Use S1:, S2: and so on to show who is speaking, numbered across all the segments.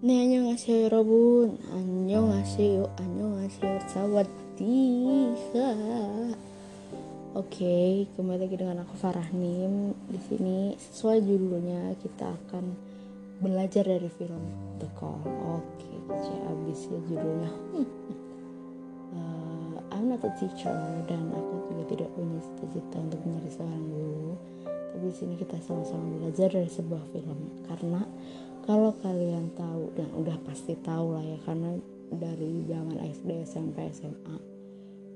S1: 네, 안녕하세요, 여러분. 안녕하세요, 안녕하세요. Sawadika. Oke, kembali lagi dengan aku Farah Nim. Di sini sesuai judulnya kita akan belajar dari film The Call. Oke, kece abis ya judulnya. uh, I'm not a teacher dan aku juga tidak punya cita-cita untuk menjadi seorang guru. Tapi di sini kita sama-sama belajar dari sebuah film. Karena kalau kalian tahu dan udah pasti tahu lah ya karena dari zaman SD SMP SMA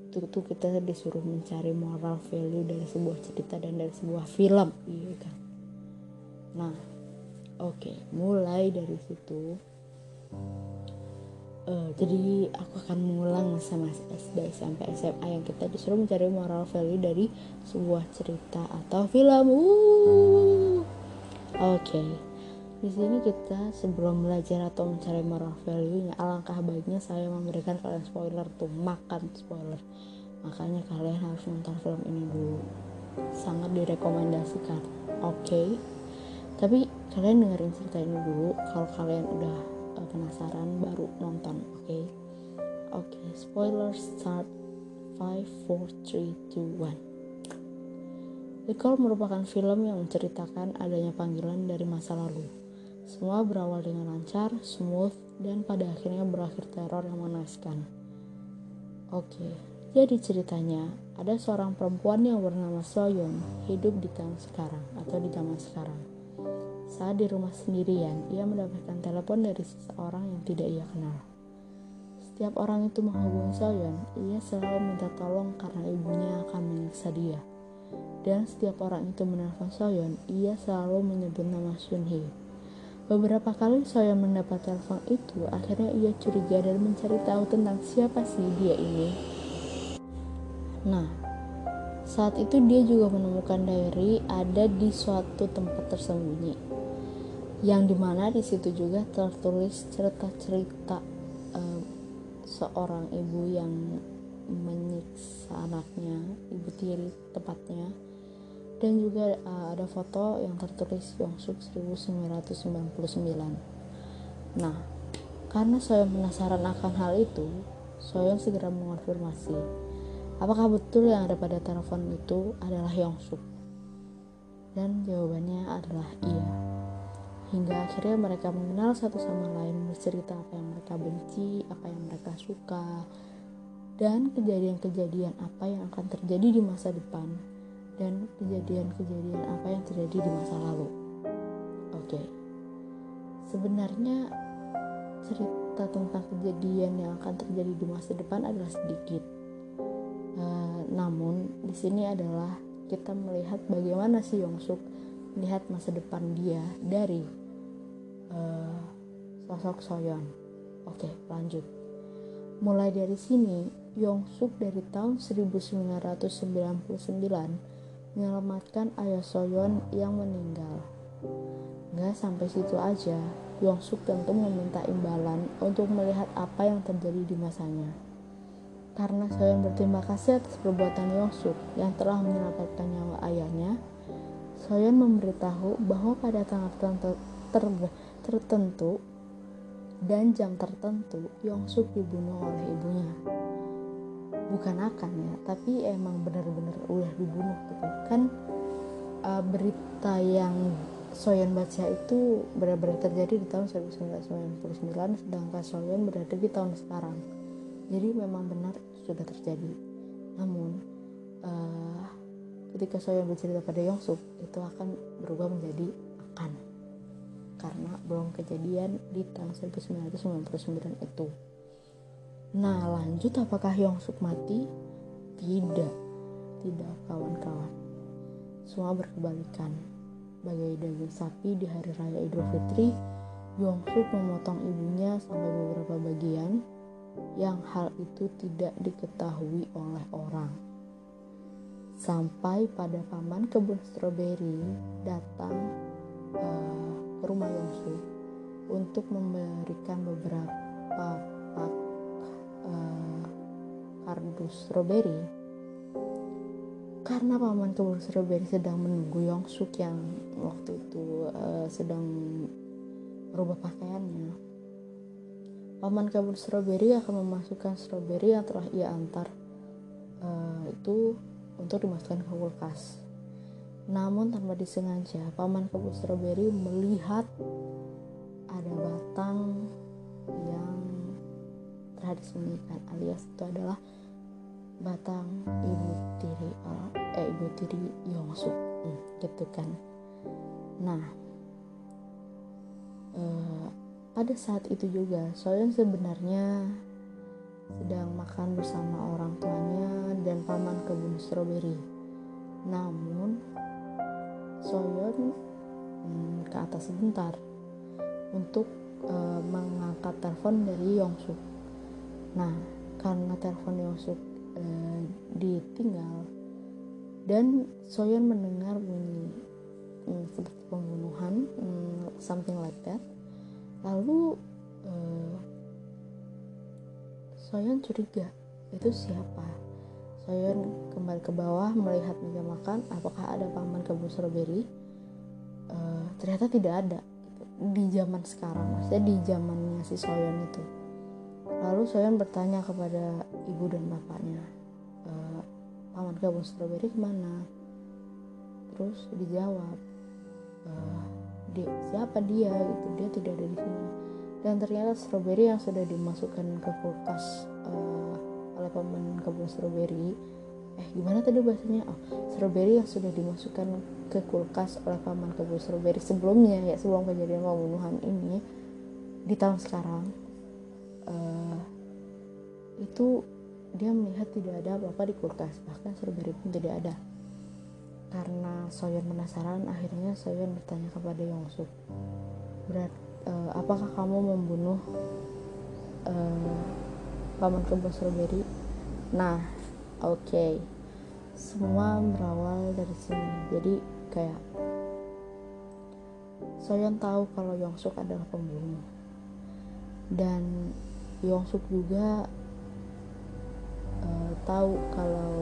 S1: itu tuh kita disuruh mencari moral value dari sebuah cerita dan dari sebuah film. Iya kan? Nah oke okay, mulai dari situ uh, jadi aku akan mengulang sama SD SMP SMA yang kita disuruh mencari moral value dari sebuah cerita atau film oke okay di sini kita sebelum belajar atau mencari moral value-nya, alangkah baiknya saya memberikan kalian spoiler tuh, makan spoiler. Makanya kalian harus nonton film ini dulu. Sangat direkomendasikan. Oke. Okay? Tapi kalian dengerin cerita ini dulu. Kalau kalian udah uh, penasaran baru nonton, oke? Okay? Oke, okay, spoiler start 5 4 3 2 1. The Call merupakan film yang menceritakan adanya panggilan dari masa lalu semua berawal dengan lancar, smooth, dan pada akhirnya berakhir teror yang mengenaskan. Oke, jadi ceritanya ada seorang perempuan yang bernama Soyeon hidup di tahun sekarang atau di zaman sekarang. Saat di rumah sendirian, ia mendapatkan telepon dari seseorang yang tidak ia kenal. Setiap orang itu menghubungi Soyeon, ia selalu minta tolong karena ibunya akan menyiksa dia. Dan setiap orang itu menelpon Soyeon, ia selalu menyebut nama Sunhee Beberapa kali saya mendapat telepon itu, akhirnya ia curiga dan mencari tahu tentang siapa sih dia ini. Nah, saat itu dia juga menemukan diary ada di suatu tempat tersembunyi, yang di mana di situ juga tertulis cerita-cerita uh, seorang ibu yang menyiksa anaknya, ibu tiri tepatnya. Dan juga uh, ada foto yang tertulis Yongsuk 1999 nah karena saya penasaran akan hal itu Soyeon segera mengonfirmasi apakah betul yang ada pada telepon itu adalah Yongsuk dan jawabannya adalah iya hingga akhirnya mereka mengenal satu sama lain bercerita apa yang mereka benci apa yang mereka suka dan kejadian-kejadian apa yang akan terjadi di masa depan dan kejadian-kejadian apa yang terjadi di masa lalu. Oke, sebenarnya cerita tentang kejadian yang akan terjadi di masa depan adalah sedikit. Uh, namun di sini adalah kita melihat bagaimana si Yongsuk melihat masa depan dia dari uh, sosok Soyeon. Oke, lanjut. Mulai dari sini, Yongsuk dari tahun 1999 menyelamatkan ayah Soyeon yang meninggal. Nggak sampai situ aja, Yongsuk tentu meminta imbalan untuk melihat apa yang terjadi di masanya. Karena Soyeon berterima kasih atas perbuatan Yongsuk yang telah menyelamatkan nyawa ayahnya, Soyeon memberitahu bahwa pada tanggal tertentu dan jam tertentu Yongsuk dibunuh oleh ibunya. Bukan akan ya tapi emang benar-benar udah dibunuh gitu. Kan uh, berita yang Soyeon baca itu benar-benar terjadi di tahun 1999 sedangkan Soyeon berada di tahun sekarang. Jadi memang benar sudah terjadi. Namun uh, ketika Soyeon bercerita pada Yongsuk itu akan berubah menjadi akan karena belum kejadian di tahun 1999 itu Nah lanjut apakah Yongsuk mati? Tidak, tidak kawan-kawan. Semua berkebalikan. Bagai daging sapi di hari raya Idul Fitri, Yongsuk memotong ibunya sampai beberapa bagian yang hal itu tidak diketahui oleh orang. Sampai pada paman kebun stroberi datang uh, ke rumah Yongsuk untuk memberikan beberapa uh, kardus strawberry karena paman kebun strawberry sedang menunggu Yongsuk yang waktu itu uh, sedang merubah pakaiannya paman kebun strawberry akan memasukkan strawberry yang telah ia antar uh, itu untuk dimasukkan ke kulkas. Namun tanpa disengaja paman kebun strawberry melihat ada batang yang telah disembunyikan alias itu adalah batang ibu tiri eh ibu tiri Yongsuk hmm, gitu kan. Nah eh, pada saat itu juga Soyeon sebenarnya sedang makan bersama orang tuanya dan paman kebun stroberi. Namun Soyeon hmm, ke atas sebentar untuk uh, mengangkat telepon dari Yongsuk. Nah karena telepon Yongsuk uh, ditinggal dan Soyeon mendengar bunyi hmm, seperti pembunuhan hmm, something like that lalu uh, Soyeon curiga itu siapa Soyeon kembali ke bawah melihat meja makan apakah ada paman kebun strawberry uh, ternyata tidak ada gitu. di zaman sekarang maksudnya di zamannya si Soyeon itu Lalu Soyan bertanya kepada ibu dan bapaknya, e, paman kebun stroberi ke mana? Terus dijawab, e, dia, siapa dia? Gitu dia tidak ada di sini. Dan ternyata stroberi yang sudah dimasukkan ke kulkas uh, oleh paman kebun stroberi, eh gimana tadi bahasanya? Oh, stroberi yang sudah dimasukkan ke kulkas oleh paman kebun stroberi sebelumnya ya sebelum kejadian pembunuhan ini di tahun sekarang uh, itu dia melihat tidak ada apa-apa di kulkas bahkan strawberry pun tidak ada karena Soyeon penasaran akhirnya Soyeon bertanya kepada Yongsuk berat uh, apakah kamu membunuh uh, paman kebun strawberry? Nah oke. Okay. semua berawal dari sini. Jadi kayak Soyeon tahu kalau Yongsuk adalah pembunuh. Dan Yongsuk juga uh, tahu kalau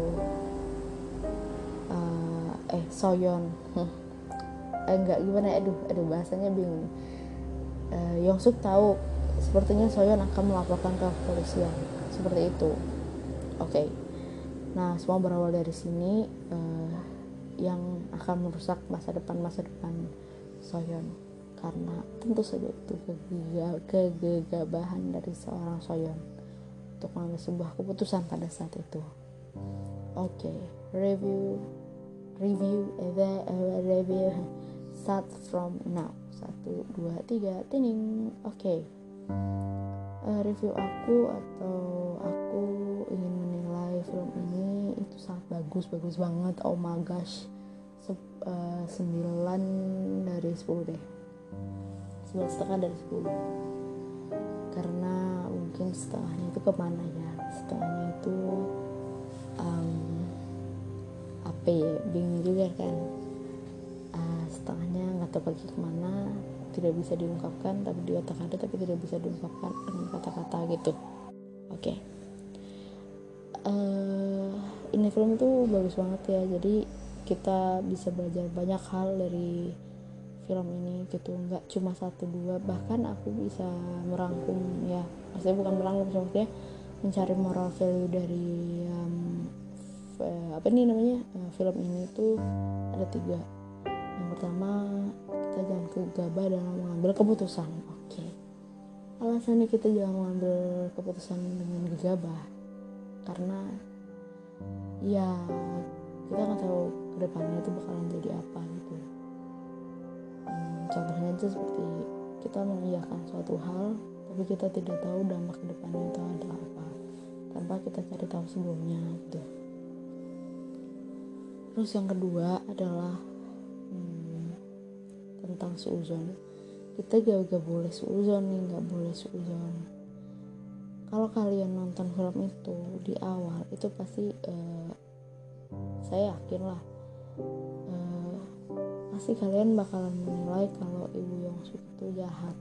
S1: uh, eh Soyeon. Eh, enggak gimana? Aduh aduh bahasanya bingung uh, Yongsuk tahu sepertinya Soyeon akan melaporkan ke kepolisian seperti itu oke okay. nah semua berawal dari sini uh, yang akan merusak masa depan masa depan Soyeon karena tentu saja itu kegagahan dari seorang Soyeon untuk mengambil sebuah keputusan pada saat itu. Oke, okay, review review eh, eh, review start from now. Satu, dua, tiga, tining. Oke. Okay. Uh, review aku atau aku ingin menilai film ini itu sangat bagus, bagus banget. Oh my gosh. Se uh, 9 dari 10 deh sembilan setengah dari 10 karena mungkin setengahnya itu ke mana ya setengahnya itu um, apa ya bingung juga kan uh, setengahnya nggak tahu pergi ke mana tidak bisa diungkapkan tapi di otak ada tapi tidak bisa diungkapkan dengan kata-kata gitu. Oke. Okay. uh, eh, ini film tuh bagus banget ya jadi kita bisa belajar banyak hal dari film ini gitu nggak cuma satu dua bahkan aku bisa merangkum ya. Maksudnya bukan merangkum maksudnya mencari moral value dari um, apa nih namanya uh, film ini tuh ada tiga pertama kita jangan gegabah dalam mengambil keputusan. Oke. Okay. alasannya kita jangan mengambil keputusan dengan gegabah karena ya kita nggak tahu ke depannya itu bakalan jadi apa gitu. Contohnya itu seperti kita mengiyakan suatu hal tapi kita tidak tahu dampak ke depannya itu ada apa tanpa kita cari tahu sebelumnya gitu. Terus yang kedua adalah hmm, tentang suuzon kita gak, gak boleh suuzon nih gak boleh suuzon kalau kalian nonton film itu di awal itu pasti uh, saya yakin lah pasti kalian bakalan menilai kalau ibu Yongsuk itu jahat.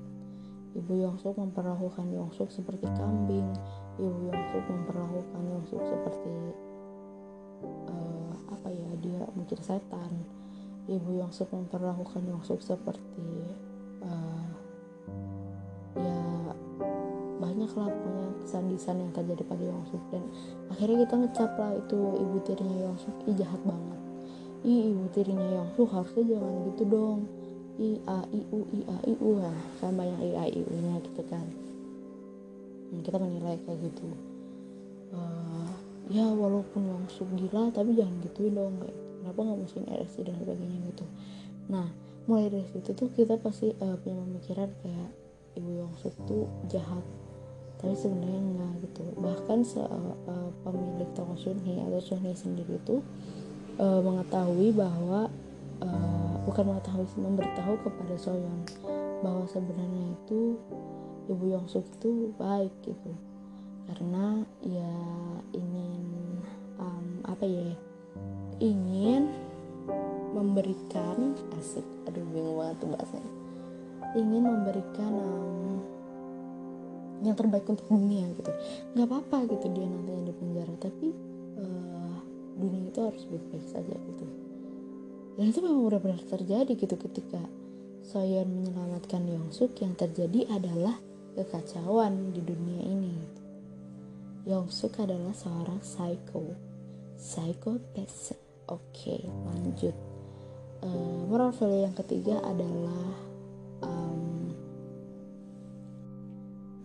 S1: Ibu Yongsuk memperlakukan Yongsuk seperti kambing. Ibu Yongsuk memperlakukan Yongsuk seperti uh, apa ya dia mikir setan ibu yang Yongsuk memperlakukan Yongsuk seperti uh, ya banyak lah punya kesadisan yang terjadi pada Yongsuk dan akhirnya kita ngecap lah itu ibu tirinya Yongsuk ih jahat banget. Ih ibu tirinya Yongsuk harusnya jangan gitu dong. I a i u i a i u lah kan banyak i a i u nya gitu kan. Dan kita menilai kayak gitu. Uh, ya walaupun Yongsuk gila tapi jangan gituin dong kayak kenapa nggak masukin RSC dan sebagainya gitu. Nah mulai dari situ tuh kita pasti uh, punya pemikiran kayak ibu Yongsuk tuh jahat tapi sebenarnya enggak gitu. Bahkan se uh, pemilik toko Sunhee atau Sunhee sendiri itu uh, mengetahui bahwa uh, bukan mengetahui memberitahu kepada Soyeon bahwa sebenarnya itu ibu Yongsuk itu baik gitu. Karena ya ingin um, apa ya ingin memberikan asik aduh bingung banget tuh bahasanya. Ingin memberikan um, yang terbaik untuk dunia gitu. Nggak apa-apa gitu dia nantinya di penjara tapi uh, dunia itu harus baik-baik saja gitu. Dan itu memang benar-benar terjadi gitu ketika Soyeon menyelamatkan Yongsuk yang terjadi adalah kekacauan di dunia ini gitu. Yongsuk adalah seorang psycho psychopath Oke, lanjut. Uh, moral value yang ketiga adalah um,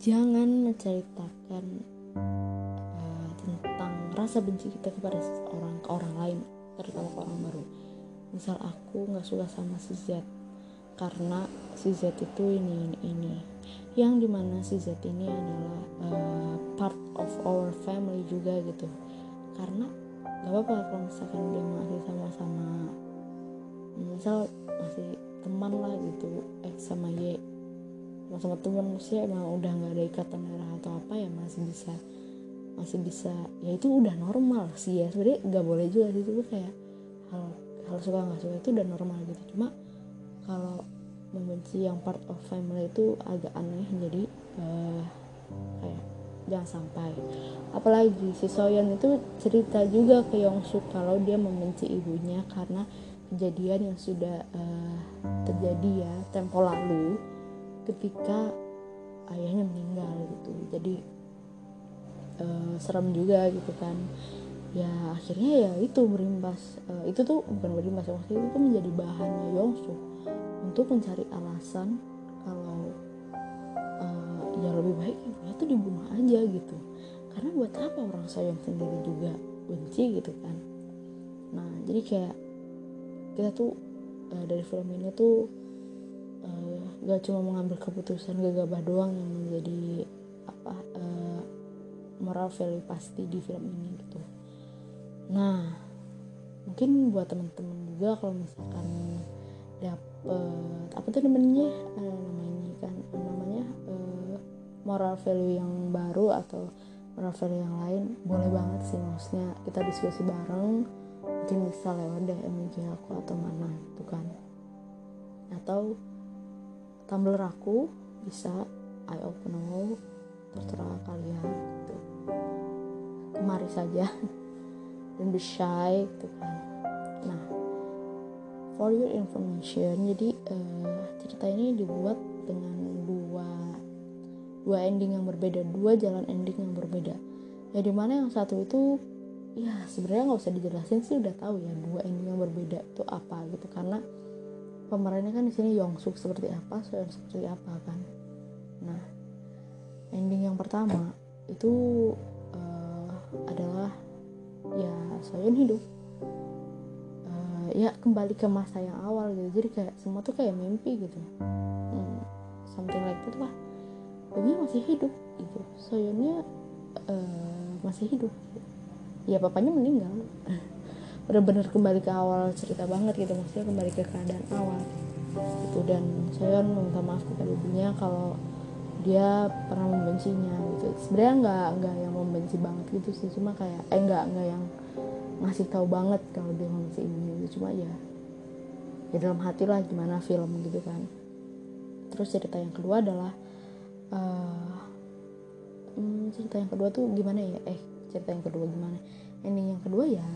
S1: jangan menceritakan uh, tentang rasa benci kita kepada orang ke orang lain, terutama ke orang baru. Misal aku nggak suka sama si Z karena si Z itu ini ini ini. Yang di mana si Z ini adalah uh, part of our family juga gitu. Karena gak apa-apa kalau misalkan dia masih sama-sama misal masih teman lah gitu X sama Y. Sama-sama teman maksudnya emang udah nggak ada ikatan darah atau apa ya masih bisa masih bisa ya itu udah normal sih ya. Sebenarnya nggak boleh juga sih itu kayak hal hal suka nggak suka itu udah normal gitu. Cuma kalau membenci yang part of family itu agak aneh jadi uh, kayak jangan sampai. Apalagi si Soyeon itu cerita juga ke Yongsuk kalau dia membenci ibunya karena kejadian yang sudah uh, terjadi ya tempo lalu ketika ayahnya meninggal gitu. Jadi uh, serem juga gitu kan. Ya akhirnya ya itu berimbas uh, itu tuh bukan berimbas maksudnya itu tuh menjadi bahannya Yongsuk untuk mencari alasan kalau ya lebih baik ibunya tuh dibunuh aja gitu. Karena buat apa orang sayang sendiri juga benci gitu kan? Nah jadi kayak kita tuh uh, dari film ini tuh uh, gak cuma mengambil keputusan gegabah doang yang menjadi apa uh, moral value pasti di film ini gitu. Nah mungkin buat teman-teman juga kalau misalkan dapet apa tuh namanya? Uh, namanya kan moral value yang baru atau moral value yang lain boleh banget sih maksudnya kita diskusi bareng mungkin bisa lewat DM IG aku atau mana gitu kan. Atau Tumblr aku bisa I open all terserah kalian gitu. Kemari saja dan be shy gitu kan. Nah for your information jadi uh, cerita ini dibuat dengan dua ending yang berbeda dua jalan ending yang berbeda. Ya di mana yang satu itu ya sebenarnya nggak usah dijelasin sih udah tahu ya dua ending yang berbeda itu apa gitu. Karena pemerannya kan di sini Yongsuk seperti apa Soyeon seperti apa kan. Nah ending yang pertama itu uh, adalah ya Soyeon hidup. Ya kembali ke masa yang awal gitu. Jadi kayak semua tuh kayak mimpi gitu. Hmm, something like that lah dia masih hidup gitu. Soyonnya uh, masih hidup. Ya papanya meninggal. Bener-bener kembali ke awal cerita banget gitu. Maksudnya kembali ke keadaan awal. Gitu dan Soyeon meminta maaf kepada ibunya kalau dia pernah membencinya gitu. Sebenarnya nggak nggak yang membenci banget gitu sih. Cuma kayak eh nggak nggak yang ngasih tahu banget kalau dia membenci ibunya itu cuma ya ya dalam hati lah gimana film gitu kan. Terus cerita yang kedua adalah uh, hmm, cerita yang kedua tuh gimana ya? Eh cerita yang kedua gimana? Ending yang kedua ya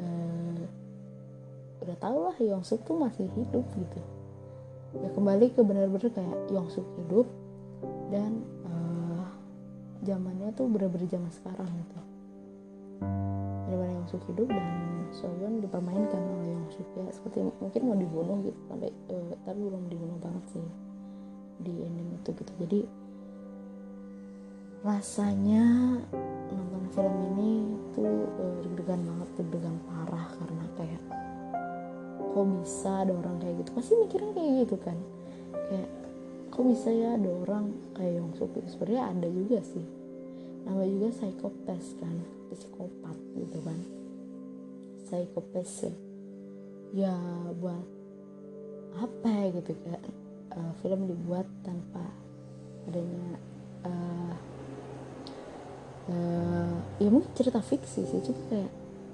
S1: uh, udah tau lah Yongsuk tuh masih hidup gitu. Ya kembali ke benar-benar kayak Yongsuk hidup dan uh, zamannya tuh bener-bener zaman sekarang gitu. Benar-benar Yongsuk hidup dan Soyeon dipermainkan oleh Yongsuk ya. Seperti mungkin mau dibunuh gitu sampai uh, tapi belum dibunuh itu gitu. Jadi rasanya nonton film ini tuh uh, deg-degan banget deg-degan parah karena kayak kok bisa ada orang kayak gitu? Pasti mikirnya kayak gitu kan. Kayak kok bisa ya ada orang kayak Yongsuk gitu sebenarnya ada juga sih. Nama juga psikopat kan psikopat gitu kan. Psikopat ya. Ya buat apa gitu kan uh, film dibuat tanpa adanya uh, uh, ya mungkin cerita fiksi sih cuma kayak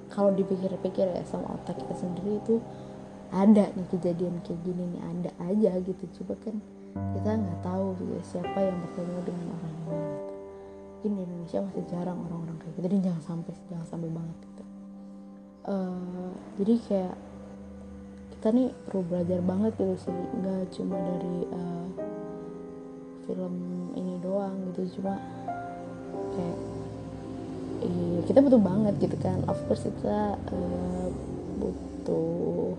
S1: kalau dipikir-pikir ya sama otak kita sendiri itu ada nih kejadian kayak gini nih ada aja gitu. Coba kan kita nggak tahu ya, siapa yang bertemu dengan orang ini. Gitu. mungkin di Indonesia masih jarang orang-orang kayak gitu. Jadi jangan sampai jangan sampai banget gitu. Uh, jadi kayak kita nih perlu belajar banget gitu sih. Nggak cuma dari uh, film ini doang gitu cuma kayak iya, kita butuh banget gitu kan. Of course kita uh, butuh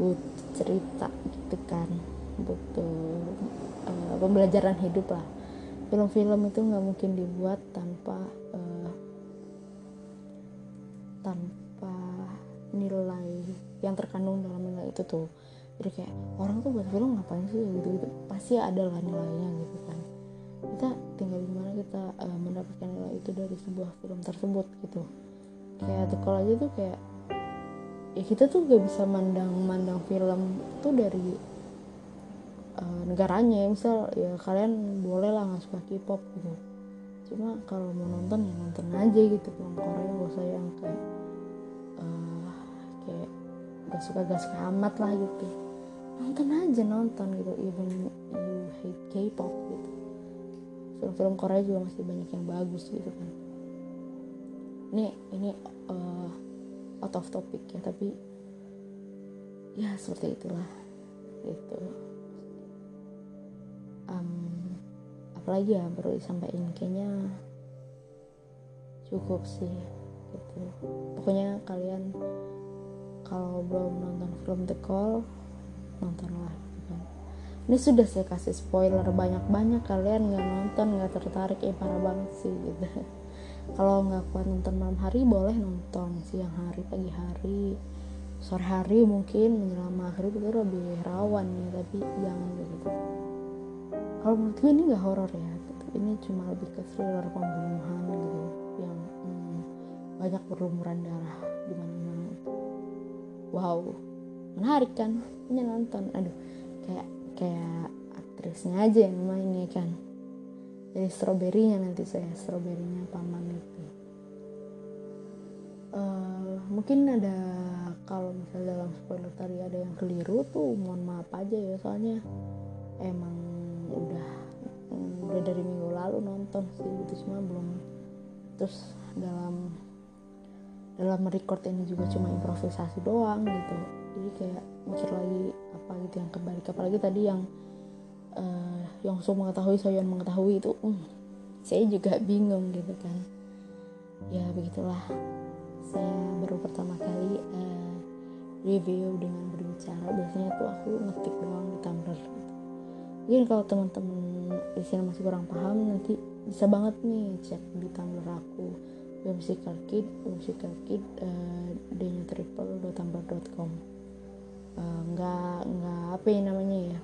S1: butuh cerita gitu kan. Butuh uh, pembelajaran hidup lah. Film-film itu nggak mungkin dibuat tanpa uh, tanpa nilai yang terkandung dalam nilai itu tuh. Jadi kayak orang tuh buat film ngapain sih? Gitu gitu pasti ada lah nilainya gitu kan. Kita tinggal gimana kita uh, mendapatkan nilai itu dari sebuah film tersebut gitu. Kayak kalau aja tuh kayak ya kita tuh gak bisa mandang mandang film tuh dari uh, negaranya. Misal ya kalian boleh lah nggak suka K-pop gitu. Cuma kalau mau nonton ya nonton aja gitu. Film Korea gak usah yang kayak gak suka gak suka amat lah gitu. Nonton aja nonton gitu even you hate K-pop gitu. Film-film Korea juga masih banyak yang bagus gitu kan. Ini ini uh, out of topic ya tapi ya seperti itulah itu um, apalagi ya perlu disampaikan kayaknya cukup sih gitu. Pokoknya kalian kalau belum nonton film The Call nontonlah gitu kan ini sudah saya kasih spoiler banyak-banyak kalian nggak nonton nggak tertarik eh parah banget sih gitu kalau nggak kuat nonton malam hari boleh nonton siang hari pagi hari sore hari mungkin menjelang maghrib itu lebih rawan nih tapi jangan gitu kalau menurut gue ini nggak horor ya gitu. ini cuma lebih ke thriller pembunuhan gitu yang hmm, banyak berlumuran darah. Wow menarik kan? Ini nonton. Aduh kayak kayak aktrisnya aja yang mainnya kan. Dari stroberinya nanti saya stroberinya paman itu. Uh, mungkin ada kalau misalnya dalam spoiler tadi ada yang keliru tuh mohon maaf aja ya soalnya emang udah udah dari minggu lalu nonton sih gitu cuma belum. Terus dalam dalam record ini juga cuma improvisasi doang gitu. Jadi kayak mikir lagi apa gitu yang kembali apalagi tadi yang uh, Yongsu mengetahui Soyeon mengetahui itu um, saya juga bingung gitu kan. Ya begitulah. Saya baru pertama kali uh, review dengan berbicara. Biasanya tuh aku ngetik doang di Tumblr gitu. mungkin kalau teman-teman di sini masih kurang paham nanti bisa banget nih cek di Tumblr aku Whimsical Kid Whimsical Kid uh, d triple.tumblr.com uh, nggak nggak apa ya namanya ya?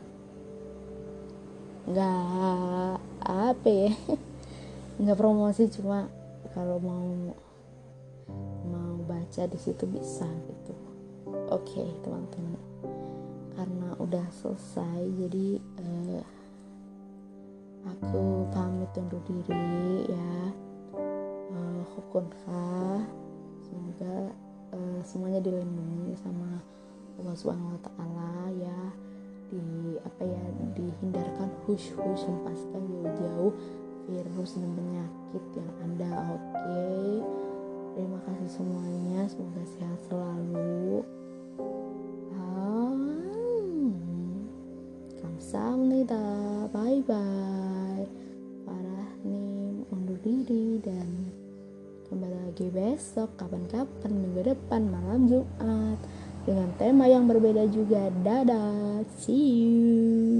S1: Nggak apa ya? Nggak promosi cuma kalau mau mau baca di situ bisa gitu. Oke okay, teman-teman. Karena udah selesai jadi uh, aku pamit undur diri ya uh, hukunka semoga uh, semuanya dilindungi sama Allah Subhanahu Wa Taala ya. Di apa ya dihindarkan hush hush lepaskan jauh-jauh virus dan penyakit yang ada. Oke. Okay? terima kasih semuanya. Semoga sehat selalu. Kamsahamnida. Bye bye parah nih undur diri dan lagi besok kapan-kapan minggu depan malam Jumat. Dengan tema yang berbeda juga. Dadah see you